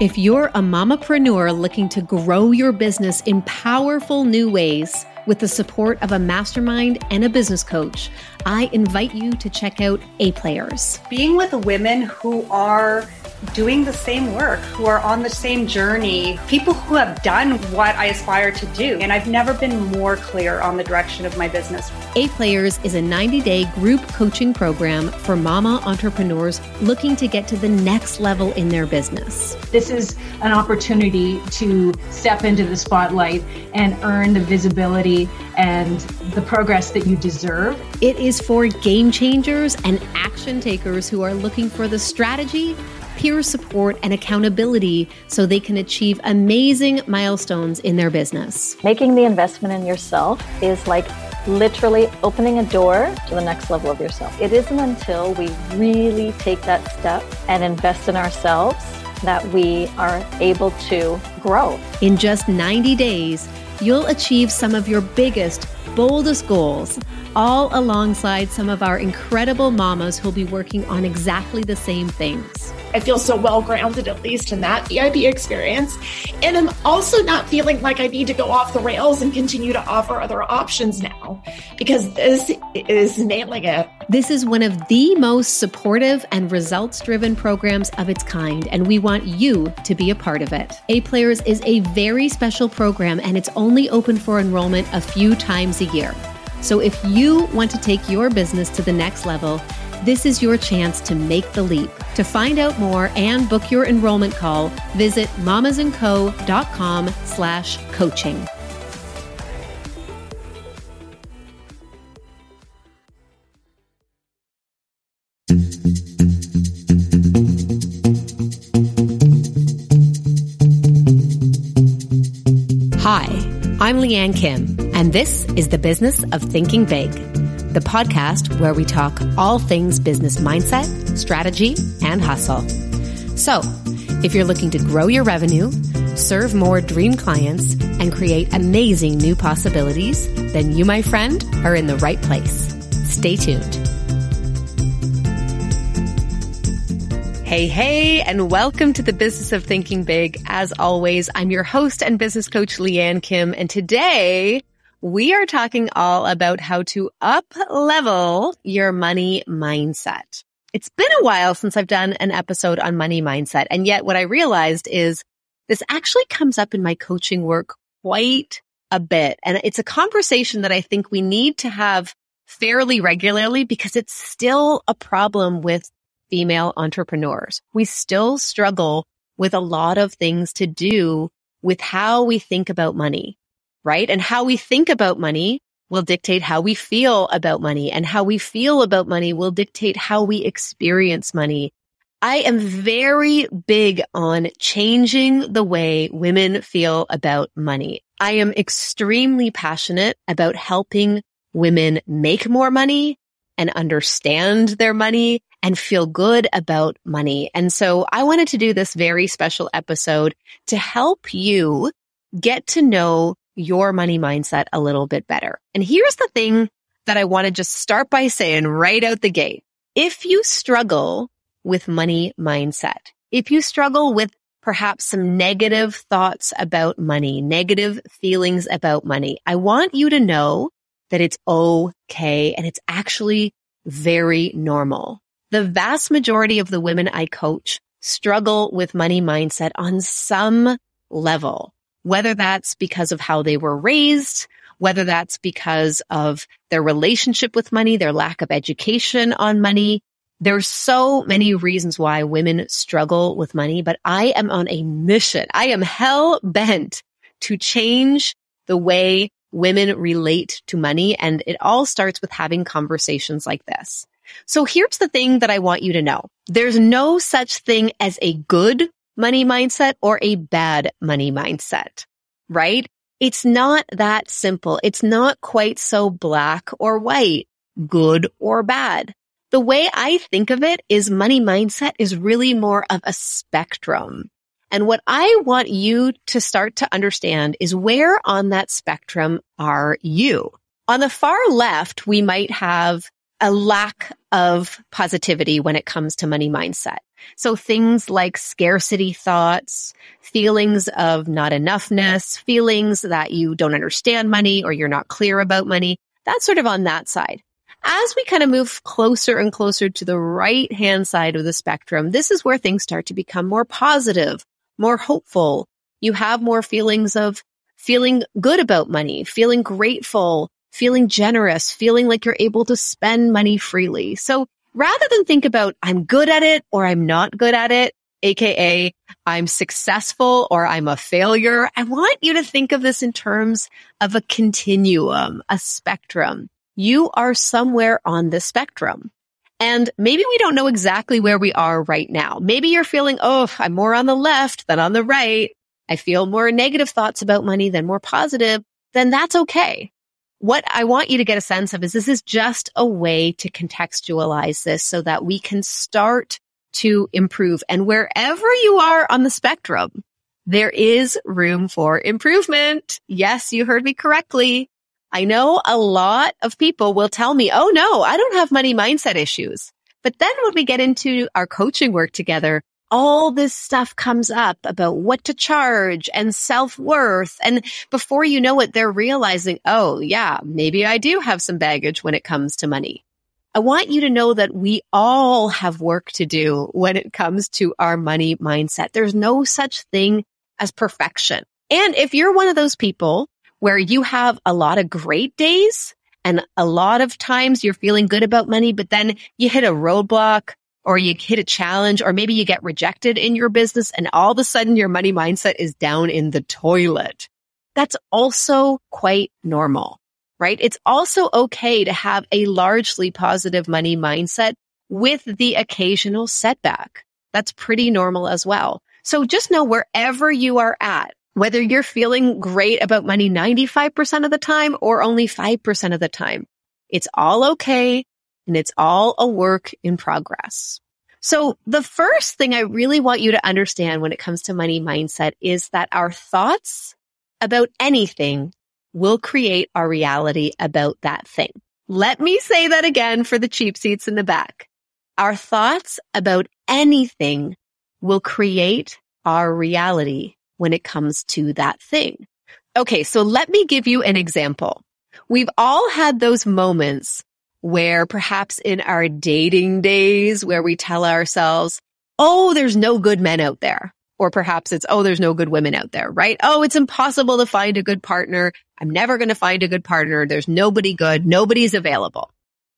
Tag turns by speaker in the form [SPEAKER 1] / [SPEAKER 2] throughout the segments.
[SPEAKER 1] If you're a mamapreneur looking to grow your business in powerful new ways with the support of a mastermind and a business coach, I invite you to check out A Players.
[SPEAKER 2] Being with women who are doing the same work, who are on the same journey, people who have done what I aspire to do. And I've never been more clear on the direction of my business.
[SPEAKER 1] A Players is a 90 day group coaching program for mama entrepreneurs looking to get to the next level in their business.
[SPEAKER 3] This is an opportunity to step into the spotlight and earn the visibility and the progress that you deserve.
[SPEAKER 1] It is for game changers and action takers who are looking for the strategy peer support, and accountability so they can achieve amazing milestones in their business.
[SPEAKER 4] Making the investment in yourself is like literally opening a door to the next level of yourself. It isn't until we really take that step and invest in ourselves that we are able to grow.
[SPEAKER 1] In just 90 days, you'll achieve some of your biggest, boldest goals, all alongside some of our incredible mamas who'll be working on exactly the same things.
[SPEAKER 5] I feel so well grounded, at least in that EIB experience. And I'm also not feeling like I need to go off the rails and continue to offer other options now because this is nailing it.
[SPEAKER 1] This is one of the most supportive and results driven programs of its kind, and we want you to be a part of it. A Players is a very special program, and it's only open for enrollment a few times a year. So if you want to take your business to the next level, this is your chance to make the leap. To find out more and book your enrollment call, visit mamasandco.com slash coaching. Hi, I'm Leanne Kim, and this is the business of thinking big the podcast where we talk all things business mindset, strategy, and hustle. So, if you're looking to grow your revenue, serve more dream clients, and create amazing new possibilities, then you, my friend, are in the right place. Stay tuned. Hey, hey, and welcome to the business of thinking big. As always, I'm your host and business coach, Leanne Kim, and today we are talking all about how to up level your money mindset. It's been a while since I've done an episode on money mindset. And yet what I realized is this actually comes up in my coaching work quite a bit. And it's a conversation that I think we need to have fairly regularly because it's still a problem with female entrepreneurs. We still struggle with a lot of things to do with how we think about money right? And how we think about money will dictate how we feel about money and how we feel about money will dictate how we experience money. I am very big on changing the way women feel about money. I am extremely passionate about helping women make more money and understand their money and feel good about money. And so I wanted to do this very special episode to help you get to know your money mindset a little bit better. And here's the thing that I want to just start by saying right out the gate. If you struggle with money mindset, if you struggle with perhaps some negative thoughts about money, negative feelings about money, I want you to know that it's okay and it's actually very normal. The vast majority of the women I coach struggle with money mindset on some level whether that's because of how they were raised, whether that's because of their relationship with money, their lack of education on money. There's so many reasons why women struggle with money, but I am on a mission. I am hell bent to change the way women relate to money. And it all starts with having conversations like this. So here's the thing that I want you to know. There's no such thing as a good money mindset or a bad money mindset, right? It's not that simple. It's not quite so black or white, good or bad. The way I think of it is money mindset is really more of a spectrum. And what I want you to start to understand is where on that spectrum are you? On the far left, we might have a lack of positivity when it comes to money mindset. So things like scarcity thoughts, feelings of not enoughness, feelings that you don't understand money or you're not clear about money. That's sort of on that side. As we kind of move closer and closer to the right hand side of the spectrum, this is where things start to become more positive, more hopeful. You have more feelings of feeling good about money, feeling grateful, feeling generous, feeling like you're able to spend money freely. So rather than think about I'm good at it or I'm not good at it, aka I'm successful or I'm a failure, I want you to think of this in terms of a continuum, a spectrum. You are somewhere on the spectrum. And maybe we don't know exactly where we are right now. Maybe you're feeling, oh, I'm more on the left than on the right. I feel more negative thoughts about money than more positive. Then that's okay what I want you to get a sense of is this is just a way to contextualize this so that we can start to improve. And wherever you are on the spectrum, there is room for improvement. Yes, you heard me correctly. I know a lot of people will tell me, Oh no, I don't have money mindset issues. But then when we get into our coaching work together, all this stuff comes up about what to charge and self-worth. And before you know it, they're realizing, oh yeah, maybe I do have some baggage when it comes to money. I want you to know that we all have work to do when it comes to our money mindset. There's no such thing as perfection. And if you're one of those people where you have a lot of great days and a lot of times you're feeling good about money, but then you hit a roadblock or you hit a challenge or maybe you get rejected in your business and all of a sudden your money mindset is down in the toilet. That's also quite normal, right? It's also okay to have a largely positive money mindset with the occasional setback. That's pretty normal as well. So just know wherever you are at, whether you're feeling great about money 95% of the time or only 5% of the time, it's all okay and it's all a work in progress. So the first thing I really want you to understand when it comes to money mindset is that our thoughts about anything will create our reality about that thing. Let me say that again for the cheap seats in the back. Our thoughts about anything will create our reality when it comes to that thing. Okay. So let me give you an example. We've all had those moments where perhaps in our dating days where we tell ourselves, Oh, there's no good men out there. Or perhaps it's, Oh, there's no good women out there, right? Oh, it's impossible to find a good partner. I'm never going to find a good partner. There's nobody good. Nobody's available,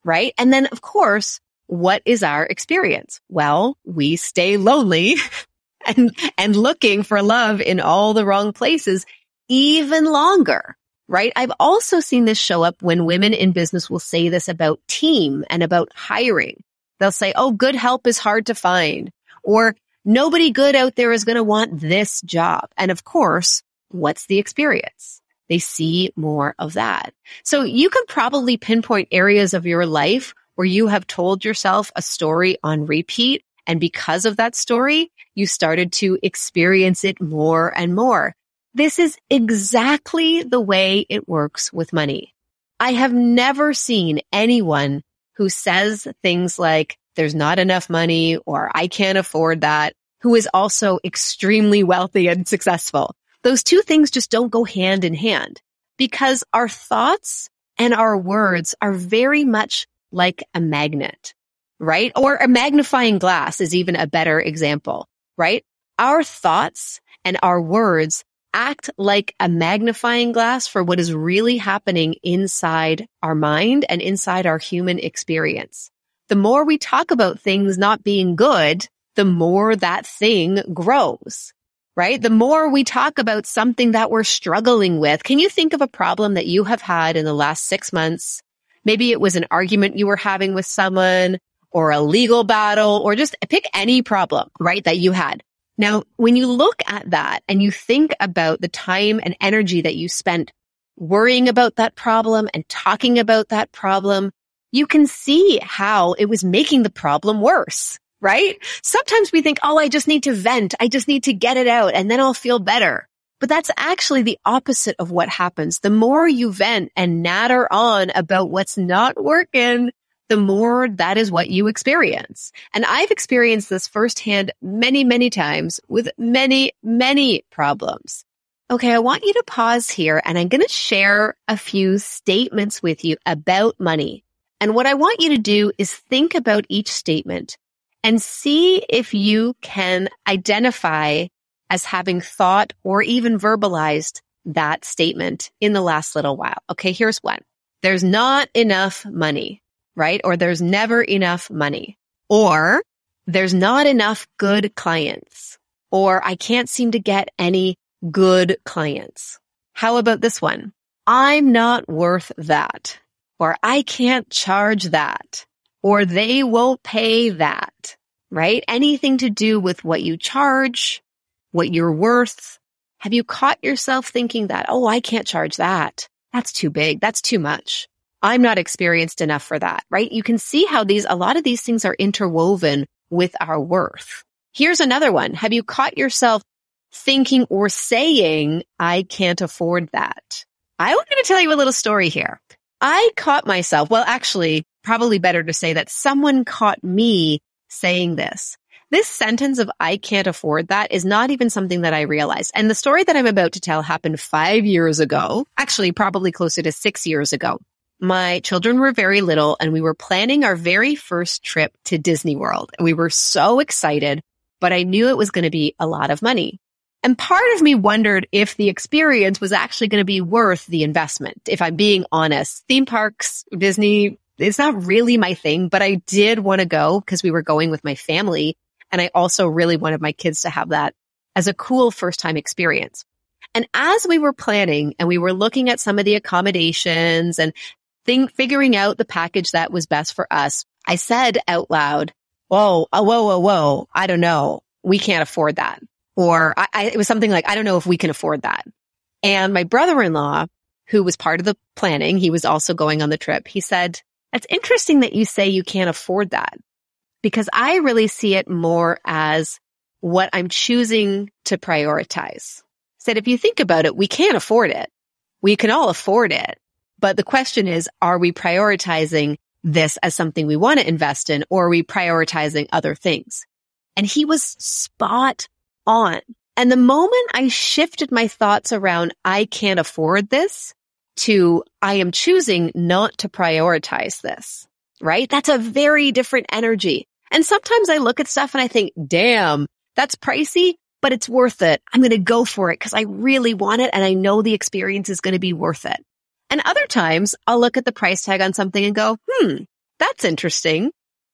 [SPEAKER 1] right? And then of course, what is our experience? Well, we stay lonely and, and looking for love in all the wrong places even longer right? I've also seen this show up when women in business will say this about team and about hiring. They'll say, Oh, good help is hard to find or nobody good out there is going to want this job. And of course, what's the experience? They see more of that. So you can probably pinpoint areas of your life where you have told yourself a story on repeat. And because of that story, you started to experience it more and more. This is exactly the way it works with money. I have never seen anyone who says things like, there's not enough money or I can't afford that, who is also extremely wealthy and successful. Those two things just don't go hand in hand because our thoughts and our words are very much like a magnet, right? Or a magnifying glass is even a better example, right? Our thoughts and our words act like a magnifying glass for what is really happening inside our mind and inside our human experience. The more we talk about things not being good, the more that thing grows, right? The more we talk about something that we're struggling with. Can you think of a problem that you have had in the last six months? Maybe it was an argument you were having with someone or a legal battle or just pick any problem, right? That you had. Now, when you look at that and you think about the time and energy that you spent worrying about that problem and talking about that problem, you can see how it was making the problem worse, right? Sometimes we think, oh, I just need to vent. I just need to get it out and then I'll feel better. But that's actually the opposite of what happens. The more you vent and natter on about what's not working, the more that is what you experience. And I've experienced this firsthand many, many times with many, many problems. Okay. I want you to pause here and I'm going to share a few statements with you about money. And what I want you to do is think about each statement and see if you can identify as having thought or even verbalized that statement in the last little while. Okay. Here's one. There's not enough money, right? Or there's never enough money or there's not enough good clients or I can't seem to get any good clients. How about this one? I'm not worth that or I can't charge that or they won't pay that, right? Anything to do with what you charge, what you're worth. Have you caught yourself thinking that, oh, I can't charge that. That's too big. That's too much. I'm not experienced enough for that, right? You can see how these, a lot of these things are interwoven with our worth. Here's another one. Have you caught yourself thinking or saying, I can't afford that? I want to tell you a little story here. I caught myself, well, actually, probably better to say that someone caught me saying this. This sentence of I can't afford that is not even something that I realized. And the story that I'm about to tell happened five years ago, actually probably closer to six years ago. My children were very little and we were planning our very first trip to Disney World. And we were so excited, but I knew it was going to be a lot of money. And part of me wondered if the experience was actually going to be worth the investment. If I'm being honest, theme parks, Disney, it's not really my thing, but I did want to go because we were going with my family and I also really wanted my kids to have that as a cool first time experience. And as we were planning and we were looking at some of the accommodations and think, figuring out the package that was best for us, I said out loud, whoa, oh, whoa, whoa, whoa. I don't know. We can't afford that. Or I, I, it was something like, I don't know if we can afford that. And my brother-in-law, who was part of the planning, he was also going on the trip. He said, it's interesting that you say you can't afford that because I really see it more as what I'm choosing to prioritize. Said if you think about it, we can't afford it. We can all afford it. But the question is, are we prioritizing this as something we want to invest in or are we prioritizing other things? And he was spot on. And the moment I shifted my thoughts around, I can't afford this to I am choosing not to prioritize this, right? That's a very different energy. And sometimes I look at stuff and I think, damn, that's pricey, but it's worth it. I'm going to go for it because I really want it and I know the experience is going to be worth it. And other times I'll look at the price tag on something and go, hmm, that's interesting.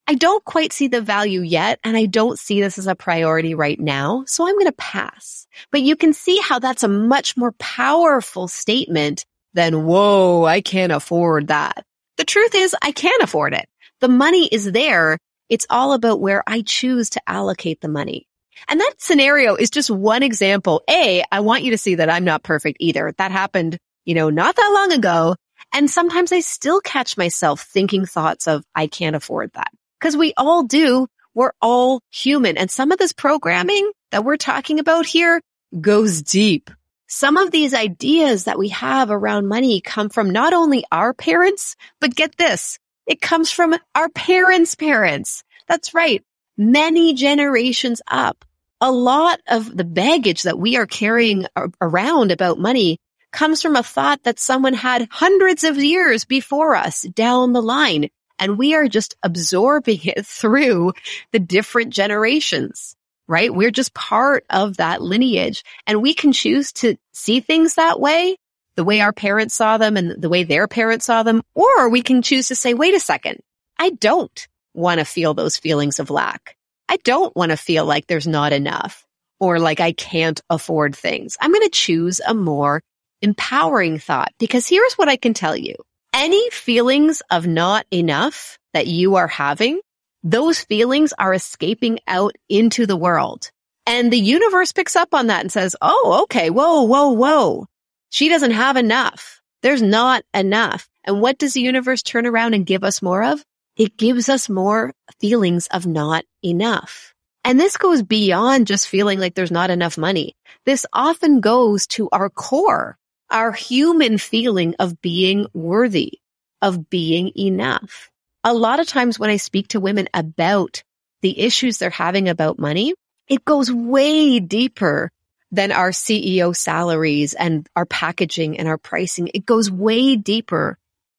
[SPEAKER 1] I don't quite see the value yet and I don't see this as a priority right now. So I'm going to pass. But you can see how that's a much more powerful statement than, whoa, I can't afford that. The truth is I can afford it. The money is there. It's all about where I choose to allocate the money. And that scenario is just one example. A, I want you to see that I'm not perfect either. That happened, you know, not that long ago. And sometimes I still catch myself thinking thoughts of, I can't afford that. Cause we all do. We're all human. And some of this programming that we're talking about here goes deep. Some of these ideas that we have around money come from not only our parents, but get this, it comes from our parents' parents. That's right. Many generations up. A lot of the baggage that we are carrying around about money comes from a thought that someone had hundreds of years before us down the line. And we are just absorbing it through the different generations, right? We're just part of that lineage and we can choose to see things that way the way our parents saw them and the way their parents saw them, or we can choose to say, wait a second, I don't want to feel those feelings of lack. I don't want to feel like there's not enough or like I can't afford things. I'm going to choose a more empowering thought because here's what I can tell you. Any feelings of not enough that you are having, those feelings are escaping out into the world. And the universe picks up on that and says, Oh, okay. Whoa, whoa, whoa. She doesn't have enough. There's not enough. And what does the universe turn around and give us more of? It gives us more feelings of not enough. And this goes beyond just feeling like there's not enough money. This often goes to our core, our human feeling of being worthy, of being enough. a lot of times when I speak to women about the issues they're having about money, it goes way deeper than our CEO salaries and our packaging and our pricing. It goes way deeper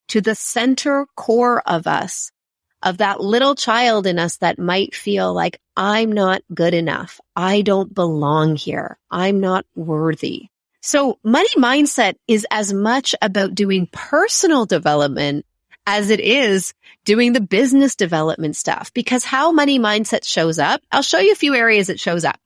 [SPEAKER 1] to the center core of us, of that little child in us that might feel like I'm not good enough. I don't belong here. I'm not worthy. So money mindset is as much about doing personal development as it is doing the business development stuff because how money mindset shows up, I'll show you a few areas it shows up.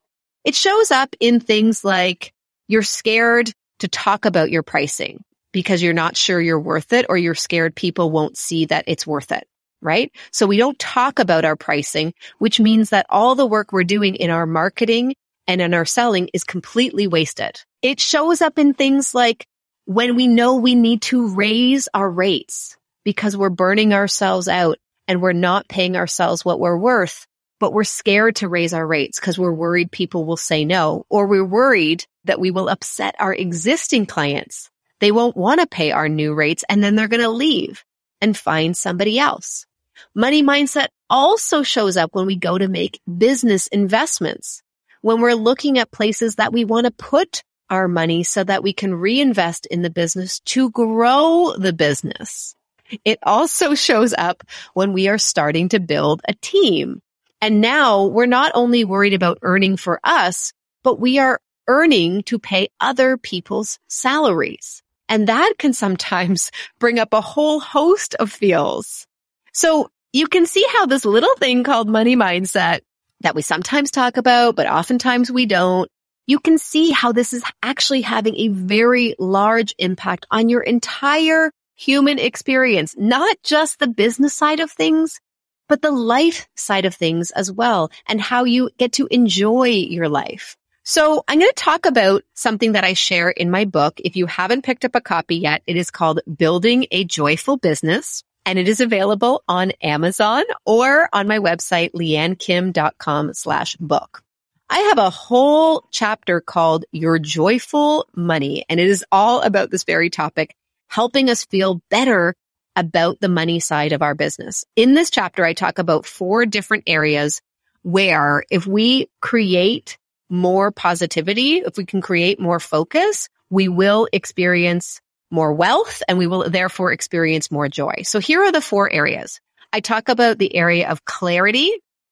[SPEAKER 1] It shows up in things like you're scared to talk about your pricing because you're not sure you're worth it or you're scared people won't see that it's worth it. Right? So we don't talk about our pricing, which means that all the work we're doing in our marketing and in our selling is completely wasted. It shows up in things like when we know we need to raise our rates because we're burning ourselves out and we're not paying ourselves what we're worth, but we're scared to raise our rates because we're worried people will say no, or we're worried that we will upset our existing clients. They won't want to pay our new rates and then they're going to leave and find somebody else. Money mindset also shows up when we go to make business investments, when we're looking at places that we want to put our money so that we can reinvest in the business to grow the business. It also shows up when we are starting to build a team. And now we're not only worried about earning for us, but we are earning to pay other people's salaries. And that can sometimes bring up a whole host of feels. So you can see how this little thing called money mindset that we sometimes talk about, but oftentimes we don't. You can see how this is actually having a very large impact on your entire human experience, not just the business side of things, but the life side of things as well and how you get to enjoy your life. So I'm going to talk about something that I share in my book. If you haven't picked up a copy yet, it is called Building a Joyful Business and it is available on Amazon or on my website, leannekim.com slash book. I have a whole chapter called Your Joyful Money, and it is all about this very topic helping us feel better about the money side of our business. In this chapter, I talk about four different areas where if we create more positivity, if we can create more focus, we will experience more wealth and we will therefore experience more joy. So here are the four areas. I talk about the area of clarity.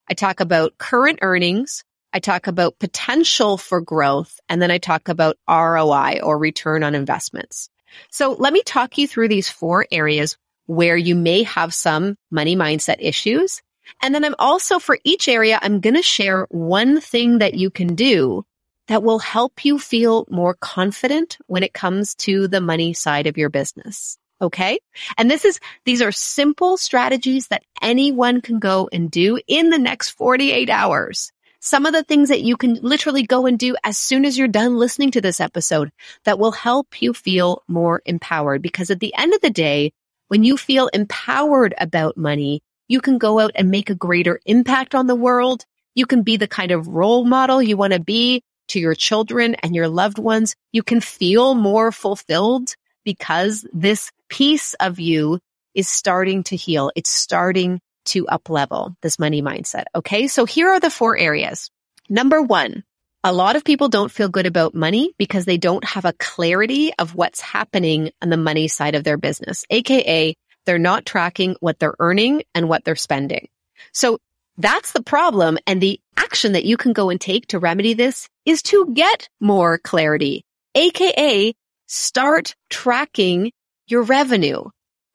[SPEAKER 1] I talk about current earnings. I talk about potential for growth. And then I talk about ROI or return on investments. So let me talk you through these four areas where you may have some money mindset issues. And then I'm also for each area, I'm going to share one thing that you can do that will help you feel more confident when it comes to the money side of your business. Okay. And this is, these are simple strategies that anyone can go and do in the next 48 hours some of the things that you can literally go and do as soon as you're done listening to this episode that will help you feel more empowered. Because at the end of the day, when you feel empowered about money, you can go out and make a greater impact on the world. You can be the kind of role model you want to be to your children and your loved ones. You can feel more fulfilled because this piece of you is starting to heal. It's starting to up level this money mindset. Okay. So here are the four areas. Number one, a lot of people don't feel good about money because they don't have a clarity of what's happening on the money side of their business, aka they're not tracking what they're earning and what they're spending. So that's the problem. And the action that you can go and take to remedy this is to get more clarity, aka start tracking your revenue.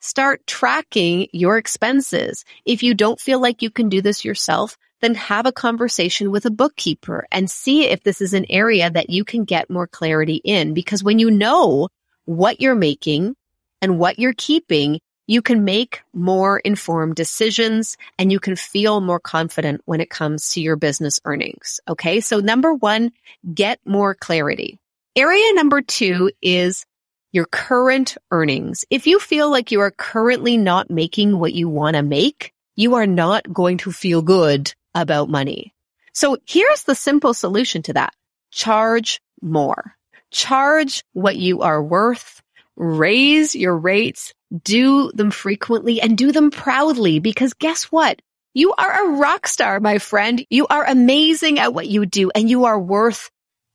[SPEAKER 1] Start tracking your expenses. If you don't feel like you can do this yourself, then have a conversation with a bookkeeper and see if this is an area that you can get more clarity in. Because when you know what you're making and what you're keeping, you can make more informed decisions and you can feel more confident when it comes to your business earnings. Okay. So number one, get more clarity. Area number two is your current earnings. If you feel like you are currently not making what you want to make, you are not going to feel good about money. So here's the simple solution to that. Charge more. Charge what you are worth. Raise your rates do them frequently and do them proudly because guess what? You are a rock star, my friend. You are amazing at what you do and you are worth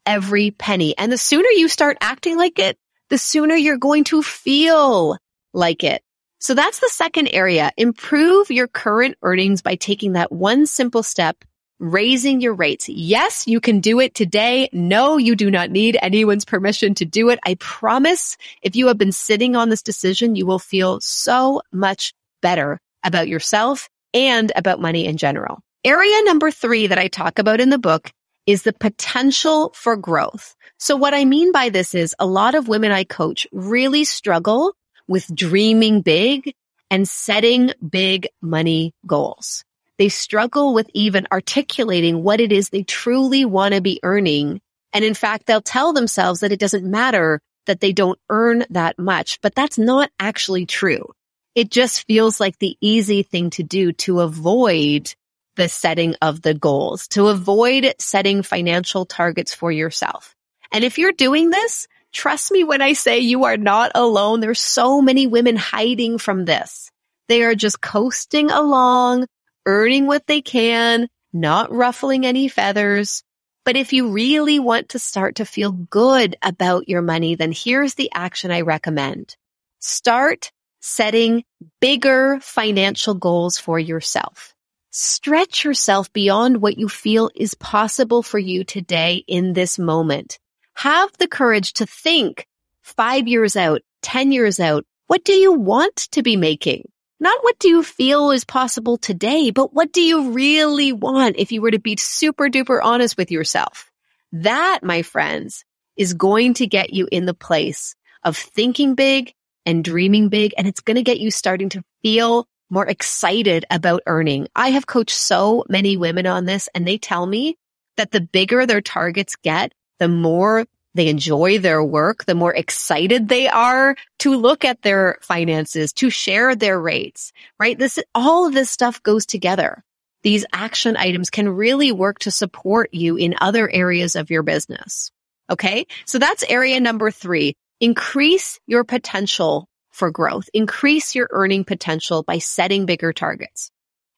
[SPEAKER 1] every penny. And the sooner you start acting like it, the sooner you're going to feel like it. So that's the second area. Improve your current earnings by taking that one simple step, raising your rates. Yes, you can do it today. No, you do not need anyone's permission to do it. I promise if you have been sitting on this decision, you will feel so much better about yourself and about money in general. Area number three that I talk about in the book is the potential for growth. So what I mean by this is a lot of women I coach really struggle with dreaming big and setting big money goals. They struggle with even articulating what it is they truly want to be earning. And in fact, they'll tell themselves that it doesn't matter that they don't earn that much, but that's not actually true. It just feels like the easy thing to do to avoid the setting of the goals, to avoid setting financial targets for yourself. And if you're doing this, trust me when I say you are not alone. There's so many women hiding from this. They are just coasting along, earning what they can, not ruffling any feathers. But if you really want to start to feel good about your money, then here's the action I recommend. Start setting bigger financial goals for yourself. Stretch yourself beyond what you feel is possible for you today in this moment. Have the courage to think five years out, 10 years out. What do you want to be making? Not what do you feel is possible today, but what do you really want if you were to be super duper honest with yourself? That, my friends, is going to get you in the place of thinking big and dreaming big. And it's going to get you starting to feel more excited about earning. I have coached so many women on this and they tell me that the bigger their targets get, the more they enjoy their work, the more excited they are to look at their finances, to share their rates, right? This, all of this stuff goes together. These action items can really work to support you in other areas of your business. Okay. So that's area number three. Increase your potential for growth. Increase your earning potential by setting bigger targets.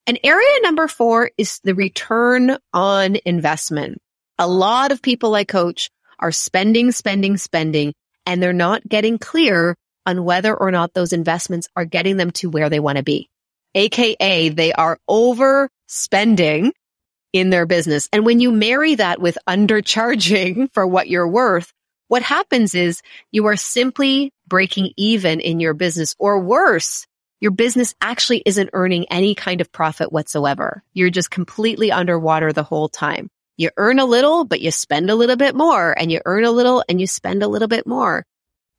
[SPEAKER 1] And area number four is the return on investment. A lot of people I coach are spending, spending, spending, and they're not getting clear on whether or not those investments are getting them to where they want to be. AKA they are overspending in their business. And when you marry that with undercharging for what you're worth, what happens is you are simply breaking even in your business or worse, your business actually isn't earning any kind of profit whatsoever. You're just completely underwater the whole time. You earn a little, but you spend a little bit more and you earn a little and you spend a little bit more.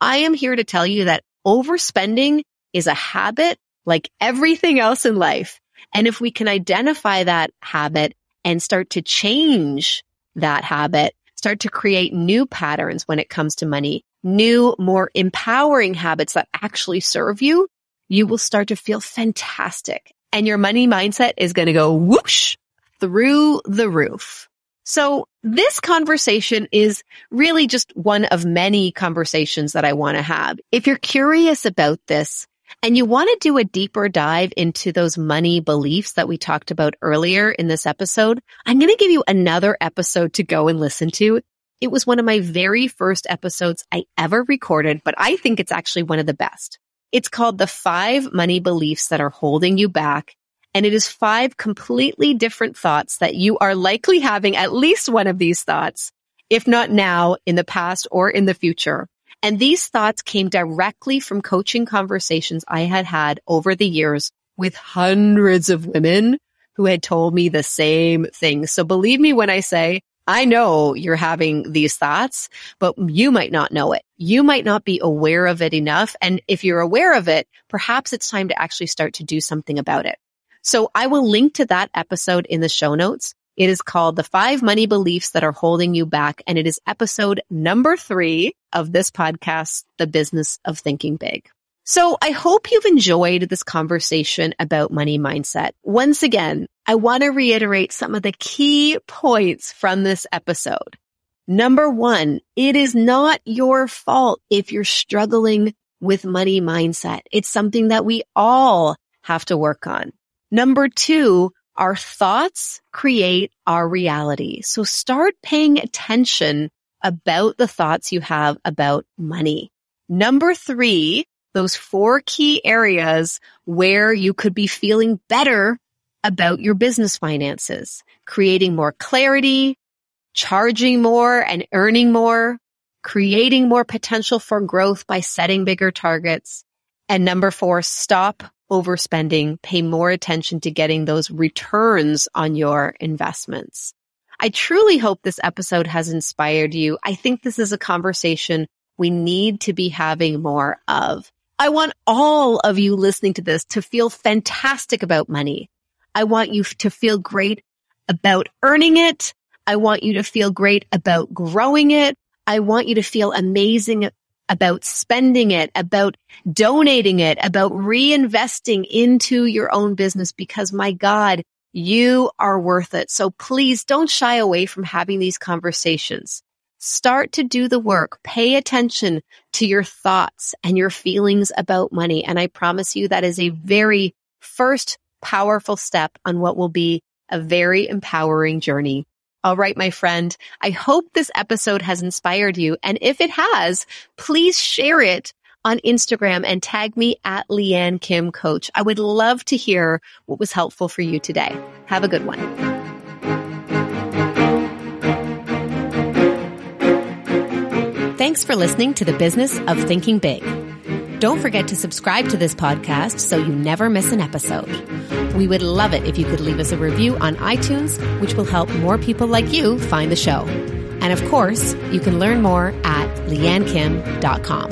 [SPEAKER 1] I am here to tell you that overspending is a habit like everything else in life. And if we can identify that habit and start to change that habit, start to create new patterns when it comes to money, new, more empowering habits that actually serve you, you will start to feel fantastic and your money mindset is going to go whoosh through the roof. So this conversation is really just one of many conversations that I want to have. If you're curious about this and you want to do a deeper dive into those money beliefs that we talked about earlier in this episode, I'm going to give you another episode to go and listen to. It was one of my very first episodes I ever recorded, but I think it's actually one of the best. It's called the five money beliefs that are holding you back. And it is five completely different thoughts that you are likely having at least one of these thoughts, if not now, in the past or in the future. And these thoughts came directly from coaching conversations I had had over the years with hundreds of women who had told me the same thing. So believe me when I say I know you're having these thoughts, but you might not know it. You might not be aware of it enough. And if you're aware of it, perhaps it's time to actually start to do something about it. So I will link to that episode in the show notes. It is called the five money beliefs that are holding you back. And it is episode number three of this podcast, the business of thinking big. So I hope you've enjoyed this conversation about money mindset. Once again, I want to reiterate some of the key points from this episode. Number one, it is not your fault if you're struggling with money mindset. It's something that we all have to work on. Number two, our thoughts create our reality. So start paying attention about the thoughts you have about money. Number three, those four key areas where you could be feeling better about your business finances, creating more clarity, charging more and earning more, creating more potential for growth by setting bigger targets. And number four, stop overspending, pay more attention to getting those returns on your investments. I truly hope this episode has inspired you. I think this is a conversation we need to be having more of. I want all of you listening to this to feel fantastic about money. I want you to feel great about earning it. I want you to feel great about growing it. I want you to feel amazing about spending it, about donating it, about reinvesting into your own business because my God, you are worth it. So please don't shy away from having these conversations. Start to do the work. Pay attention to your thoughts and your feelings about money. And I promise you that is a very first powerful step on what will be a very empowering journey all right, my friend. I hope this episode has inspired you. And if it has, please share it on Instagram and tag me at Leanne Kim Coach. I would love to hear what was helpful for you today. Have a good one. Thanks for listening to the business of thinking big. Don't forget to subscribe to this podcast so you never miss an episode. We would love it if you could leave us a review on iTunes, which will help more people like you find the show. And of course, you can learn more at leannekim.com.